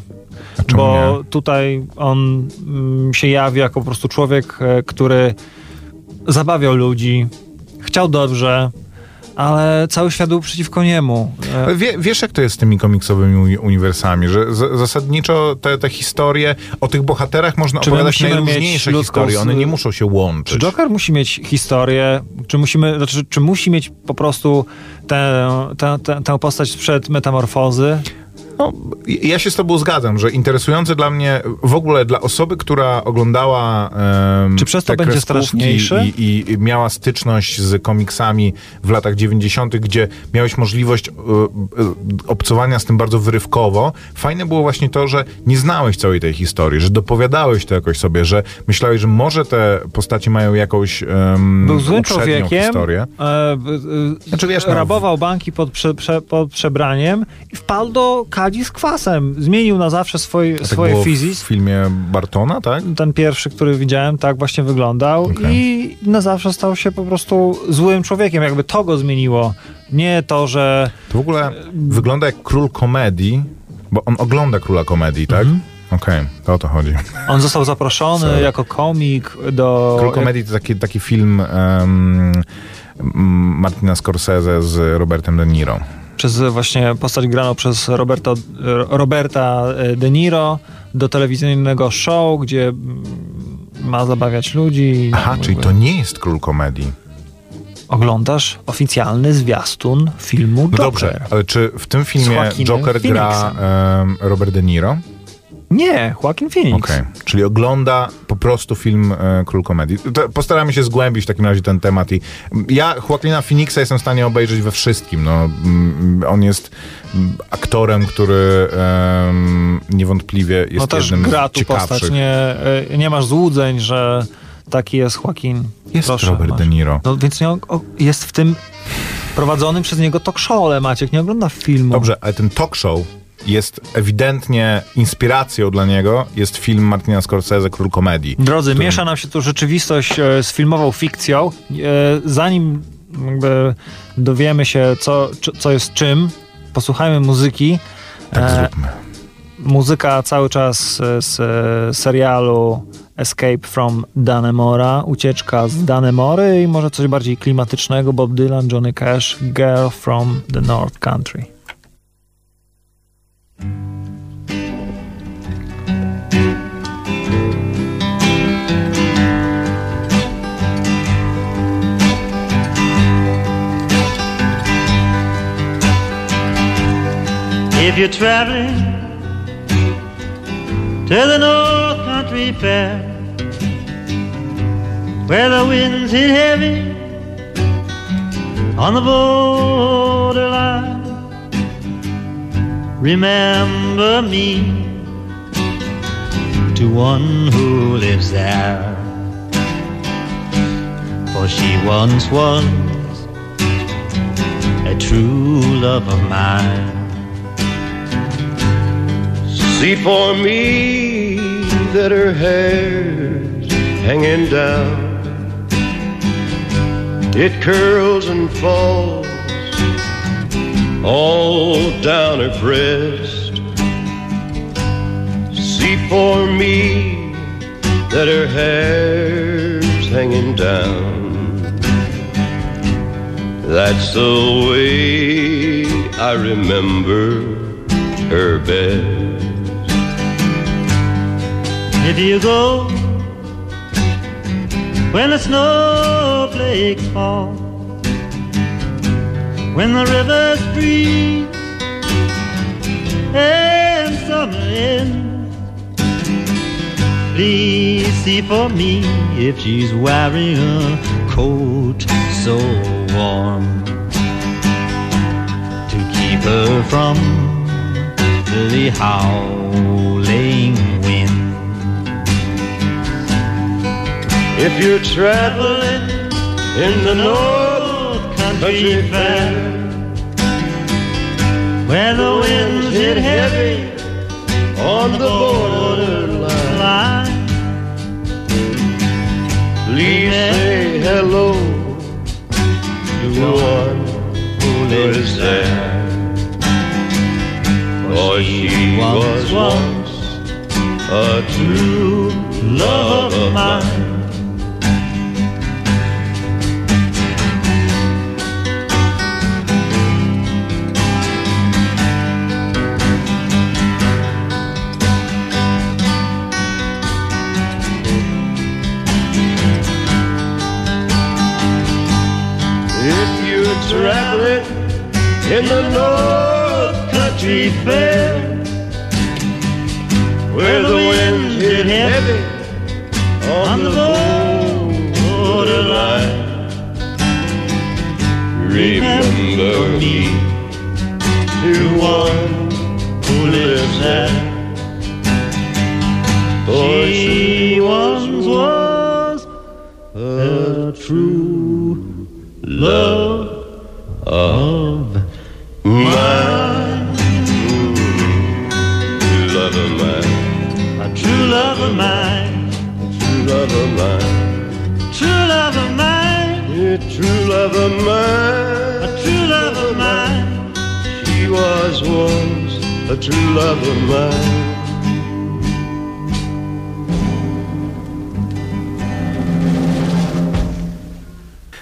Bo nie? tutaj on mm, się jawi jako po prostu człowiek, e, który zabawiał ludzi, chciał dobrze, ale cały świat był przeciwko niemu. E, Wie, wiesz, jak to jest z tymi komiksowymi uni- uniwersami, że z, zasadniczo te, te historie o tych bohaterach można Czy opowiadać najróżniejsze historie, one nie muszą się Czy łączyć. Joker musi mieć historię? Czy, musimy, znaczy, czy musi mieć po prostu tę, tę, tę, tę postać sprzed metamorfozy? No, ja się z tobą zgadzam, że interesujące dla mnie, w ogóle dla osoby, która oglądała em, Czy przez to będzie straszniejsze? I, i, miała styczność z komiksami w latach 90., gdzie miałeś możliwość e, e, obcowania z tym bardzo wyrywkowo. Fajne było właśnie to, że nie znałeś całej tej historii, że dopowiadałeś to jakoś sobie, że myślałeś, że może te postaci mają jakąś um, Był złym człowiekiem, historię. e, e, Znaczy, wiesz, no, rabował banki pod, prze, prze, pod przebraniem i wpadł do kadzi z kwasem. Zmienił na zawsze swój, tak swoje fizis. w filmie Bartona, tak? Ten pierwszy, który widziałem, tak właśnie wyglądał Okej. i na zawsze stał się po prostu złym człowiekiem. Jakby to go zmieniło. Nie to, że To w ogóle wygląda jak król komedii, bo on ogląda króla komedii, tak? Mhm. Okej, to o to chodzi. on został zaproszony jako komik do... Król komedii to taki, taki film um, Martina Scorsese z Robertem De Niro. Przez właśnie postać graną przez Roberto, Roberta e, De Niro do telewizyjnego show, gdzie mm, ma zabawiać ludzi. Aha, czyli to nie jest król komedii. Oglądasz oficjalny zwiastun filmu No Joker. dobrze, ale czy w tym filmie Joker gra Robert De Niro? Nie, Joaquin Phoenix. Okej, czyli ogląda po prostu film e, Król Komedii. To postaramy się zgłębić w takim razie ten temat. I ja Joaquina Phoenixa jestem w stanie obejrzeć we wszystkim. No, mm, on jest mm, aktorem, który em, niewątpliwie jest No też jednym gra z ciekawszych. postać. Nie, e, nie masz złudzeń, że taki jest Joaquin. Jest Proszę, Robert masz. De Niro. No więc nie, o, jest w tym prowadzonym przez niego talk show, ale Maciek nie ogląda filmu. Dobrze, ale ten talk show jest ewidentnie inspiracją dla niego, jest film Martina Scorsese, Król Komedii. Drodzy, którym- miesza nam się tu rzeczywistość e, z filmową fikcją. E, zanim jakby dowiemy się, co, czy- co jest czym, posłuchajmy muzyki. Tak E, zróbmy. muzyka cały czas z serialu Escape from Danemora, ucieczka z Danemory i może coś bardziej klimatycznego, Bob Dylan, Johnny Cash, Girl from the North Country. If you're traveling to the North Country Fair, where the winds hit heavy on the borderline, remember me to one who lives there. For she once was a true love of mine. See for me that her hair's hanging down. It curls and falls all down her breast. See for me that her hair's hanging down. That's the way I remember her best. If you go when the snowflakes fall, when the rivers freeze and summer ends, please see for me if she's wearing a coat so warm to keep her from the howling wind. If you're traveling in the North Country Fair, where the winds hit heavy on the borderline, line, please say hello to one who lives there. For she was once a true love of mine. Traveling in the North street fair where the winds hit heavy on the borderline. Remember me to one who lives there. She once was a true love a true love of mine.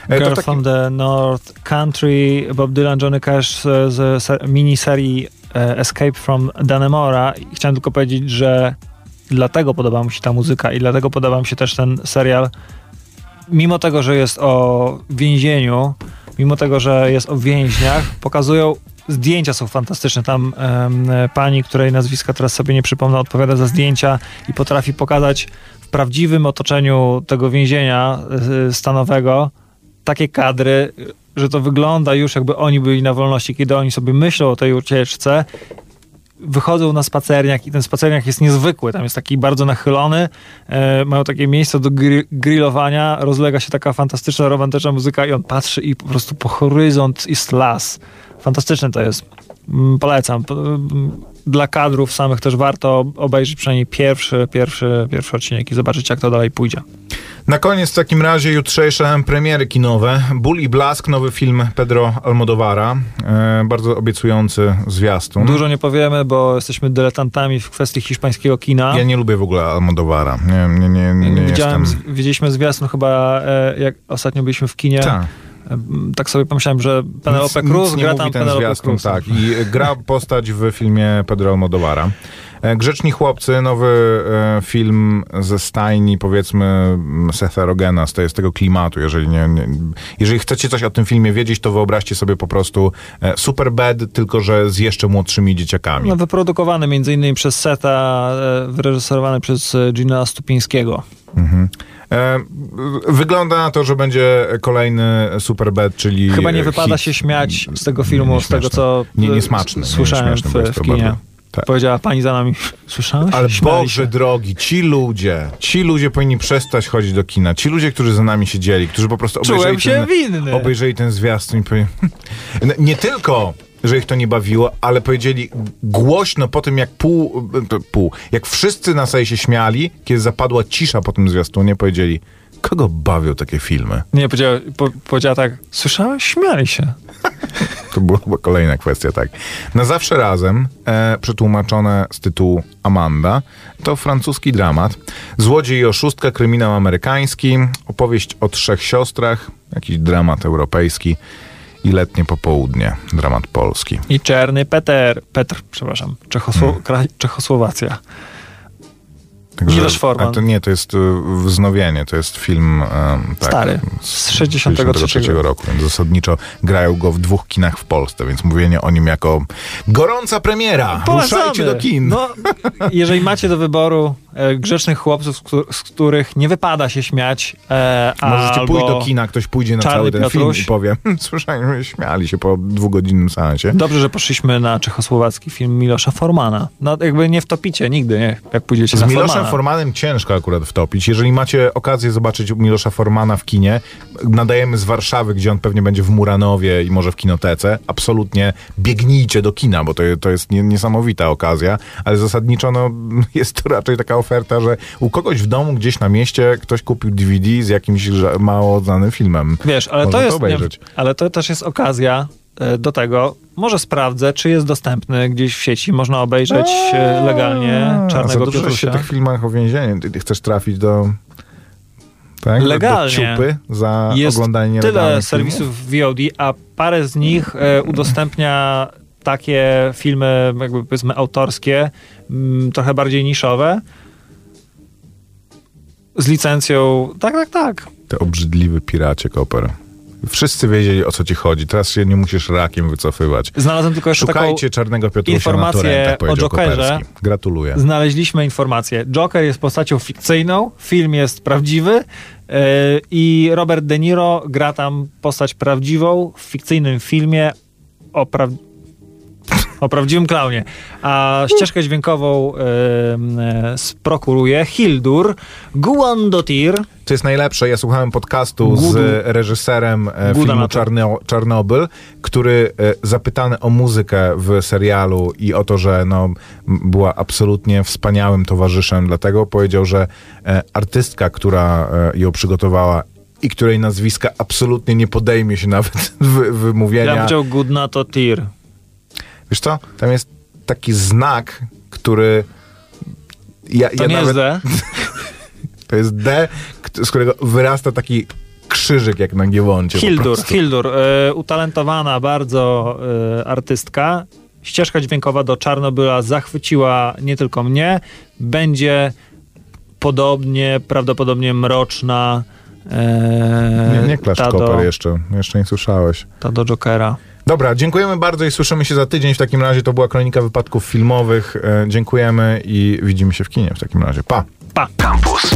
Girl taki- from the North Country, Bob Dylan, Johnny Cash z, z se- miniserii e, Escape from Danemora. I chciałem tylko powiedzieć, że dlatego podoba mi się ta muzyka i dlatego podoba mi się też ten serial. Mimo tego, że jest o więzieniu, mimo tego, że jest o więźniach, pokazują zdjęcia są fantastyczne. Tam pani, której nazwiska teraz sobie nie przypomnę, odpowiada za zdjęcia i potrafi pokazać w prawdziwym otoczeniu tego więzienia y, stanowego takie kadry, że to wygląda już jakby oni byli na wolności, kiedy oni sobie myślą o tej ucieczce, wychodzą na spacerniak i ten spacerniak jest niezwykły, tam jest taki bardzo nachylony, e, mają takie miejsce do gri- grillowania, rozlega się taka fantastyczna, romantyczna muzyka i on patrzy i po prostu po horyzont jest las. Fantastyczne to jest. Mm, Polecam. Po- mm, Dla kadrów samych też warto obejrzeć przynajmniej pierwszy, pierwszy, pierwszy odcinek i zobaczyć, jak to dalej pójdzie. Na koniec w takim razie jutrzejsze premiery kinowe. Ból i Blask, nowy film Pedro Almodovara. E, bardzo obiecujący zwiastun. Dużo nie powiemy, bo jesteśmy dyletantami w kwestii hiszpańskiego kina. Ja nie lubię w ogóle Almodovara. Nie, nie, nie, nie, Widziałem, jestem... widzieliśmy zwiastun chyba, e, jak ostatnio byliśmy w kinie. Tak. Tak sobie pomyślałem, że Penelope Cruz gra tam ten Penelope zwiastun, Cruz. Tak, i gra postać w filmie Pedro Almodovara. E, Grzeczni chłopcy, nowy e, film ze stajni, powiedzmy, m, Setha Rogena, z, tej, z tego klimatu. Jeżeli, nie, nie, jeżeli chcecie coś o tym filmie wiedzieć, to wyobraźcie sobie po prostu e, Super Bad, tylko że z jeszcze młodszymi dzieciakami. No, wyprodukowany między innymi przez Seta, wyreżyserowany przez Gina Stupińskiego. E, wygląda na to, że będzie kolejny Super Bad, czyli Chyba nie e, wypada się śmiać z tego filmu, Nie, z tego co Nie, e, niesmaczne, s- nie, słyszałem bo w, w kinie. tak. Powiedziała pani za nami, słyszałeś? Ale Śmiali Boże się. drogi, ci ludzie, ci ludzie powinni przestać chodzić do kina. Ci ludzie, którzy za nami siedzieli, którzy po prostu Czułem obejrzeli, się ten, winny. obejrzeli ten zwiastun i powiedzieli... N- Nie tylko, że ich to nie bawiło, ale powiedzieli głośno po tym, jak pół, pół jak wszyscy na sali się śmiali, kiedy zapadła cisza po tym zwiastunie, powiedzieli, kogo bawią takie filmy? Nie, powiedziała, po, powiedziała tak, słyszałeś? Śmiali się. To była chyba kolejna kwestia, tak. Na zawsze razem, e, przetłumaczone z tytułu Amanda, to francuski dramat. Złodziej i oszustka, kryminał amerykański, opowieść o trzech siostrach, jakiś dramat europejski i letnie popołudnie, dramat polski. I Czerny Peter, Petr, przepraszam, Czechosło- Hmm. Czechosłowacja. Także, Miloš Forman. to nie, to jest e, wznowienie, to jest film tak, Stary, z 63 roku, więc zasadniczo grają go w dwóch kinach w Polsce, więc mówienie o nim jako gorąca premiera, ruszajcie do kin. No, jeżeli macie do wyboru e, grzecznych chłopców, z, któ- z których nie wypada się śmiać, e, Możecie pójść do kina, ktoś pójdzie na Czarny cały ten Piotruś. film i powie, "Hm, słyszałem, śmiali się po dwugodzinnym seansie. Dobrze, że poszliśmy na czechosłowacki film Milosza Formana. No jakby nie wtopicie nigdy, nie? Jak pójdziecie Z na Formana. Formanem ciężko akurat wtopić. Jeżeli macie okazję zobaczyć Milosza Formana w kinie, nadajemy z Warszawy, gdzie on pewnie będzie w Muranowie i może w kinotece. Absolutnie biegnijcie do kina, bo to, to jest nie, niesamowita okazja, ale zasadniczo no, jest to raczej taka oferta, że u kogoś w domu, gdzieś na mieście, ktoś kupił DVD z jakimś mało znanym filmem. Wiesz, ale Można to jest, nie, obejrzeć. ale to też jest okazja do tego, może sprawdzę, czy jest dostępny gdzieś w sieci, można obejrzeć e, legalnie A, za Czarnego dużo się w tych filmach o więzieniu. Chcesz trafić do... Tak? Legalnie. Do ciupy za Jest oglądanie tyle serwisów VOD, a parę z nich e, udostępnia takie filmy, jakby powiedzmy autorskie, mm, trochę bardziej niszowe, z licencją. Tak, tak, tak. Te obrzydliwy piracie koper. Wszyscy wiedzieli, o co ci chodzi. Teraz się nie musisz rakiem wycofywać. Znalazłem tylko jeszcze Szukajcie czarnego Piotrusia informację na torrentach, o Jokerze. Koperski. Gratuluję. znaleźliśmy informację. Joker jest postacią fikcyjną, film jest prawdziwy yy, i Robert De Niro gra tam postać prawdziwą w fikcyjnym filmie o, pra... o prawdziwym klaunie. A ścieżkę dźwiękową yy, sprokuruje Hildur Guandotir. To jest najlepsze. Ja słuchałem podcastu Gudu. z reżyserem e, Guda filmu to. Czarno, Czarnobyl, który e, zapytany o muzykę w serialu i o to, że no, była absolutnie wspaniałym towarzyszem, dlatego powiedział, że e, artystka, która e, ją przygotowała i której nazwiska absolutnie nie podejmie się nawet wy, Ja wymówienia. bym powiedział Gudnato Tir. Wiesz co? Tam jest taki znak, który ja, To ja nie nawet, jest D. To jest D, z którego wyrasta taki krzyżyk jak na Giewoncie. Hildur. Hildur, e, utalentowana bardzo e, artystka. Ścieżka dźwiękowa do Czarnobyla zachwyciła nie tylko mnie, będzie podobnie, prawdopodobnie mroczna. E, Nie, nie do, jeszcze, jeszcze nie słyszałeś. ta do Jokera. Dobra, dziękujemy bardzo i słyszymy się za tydzień. W takim razie to była kronika wypadków filmowych. E, dziękujemy i widzimy się w kinie w takim razie. Pa! Pa! Campus.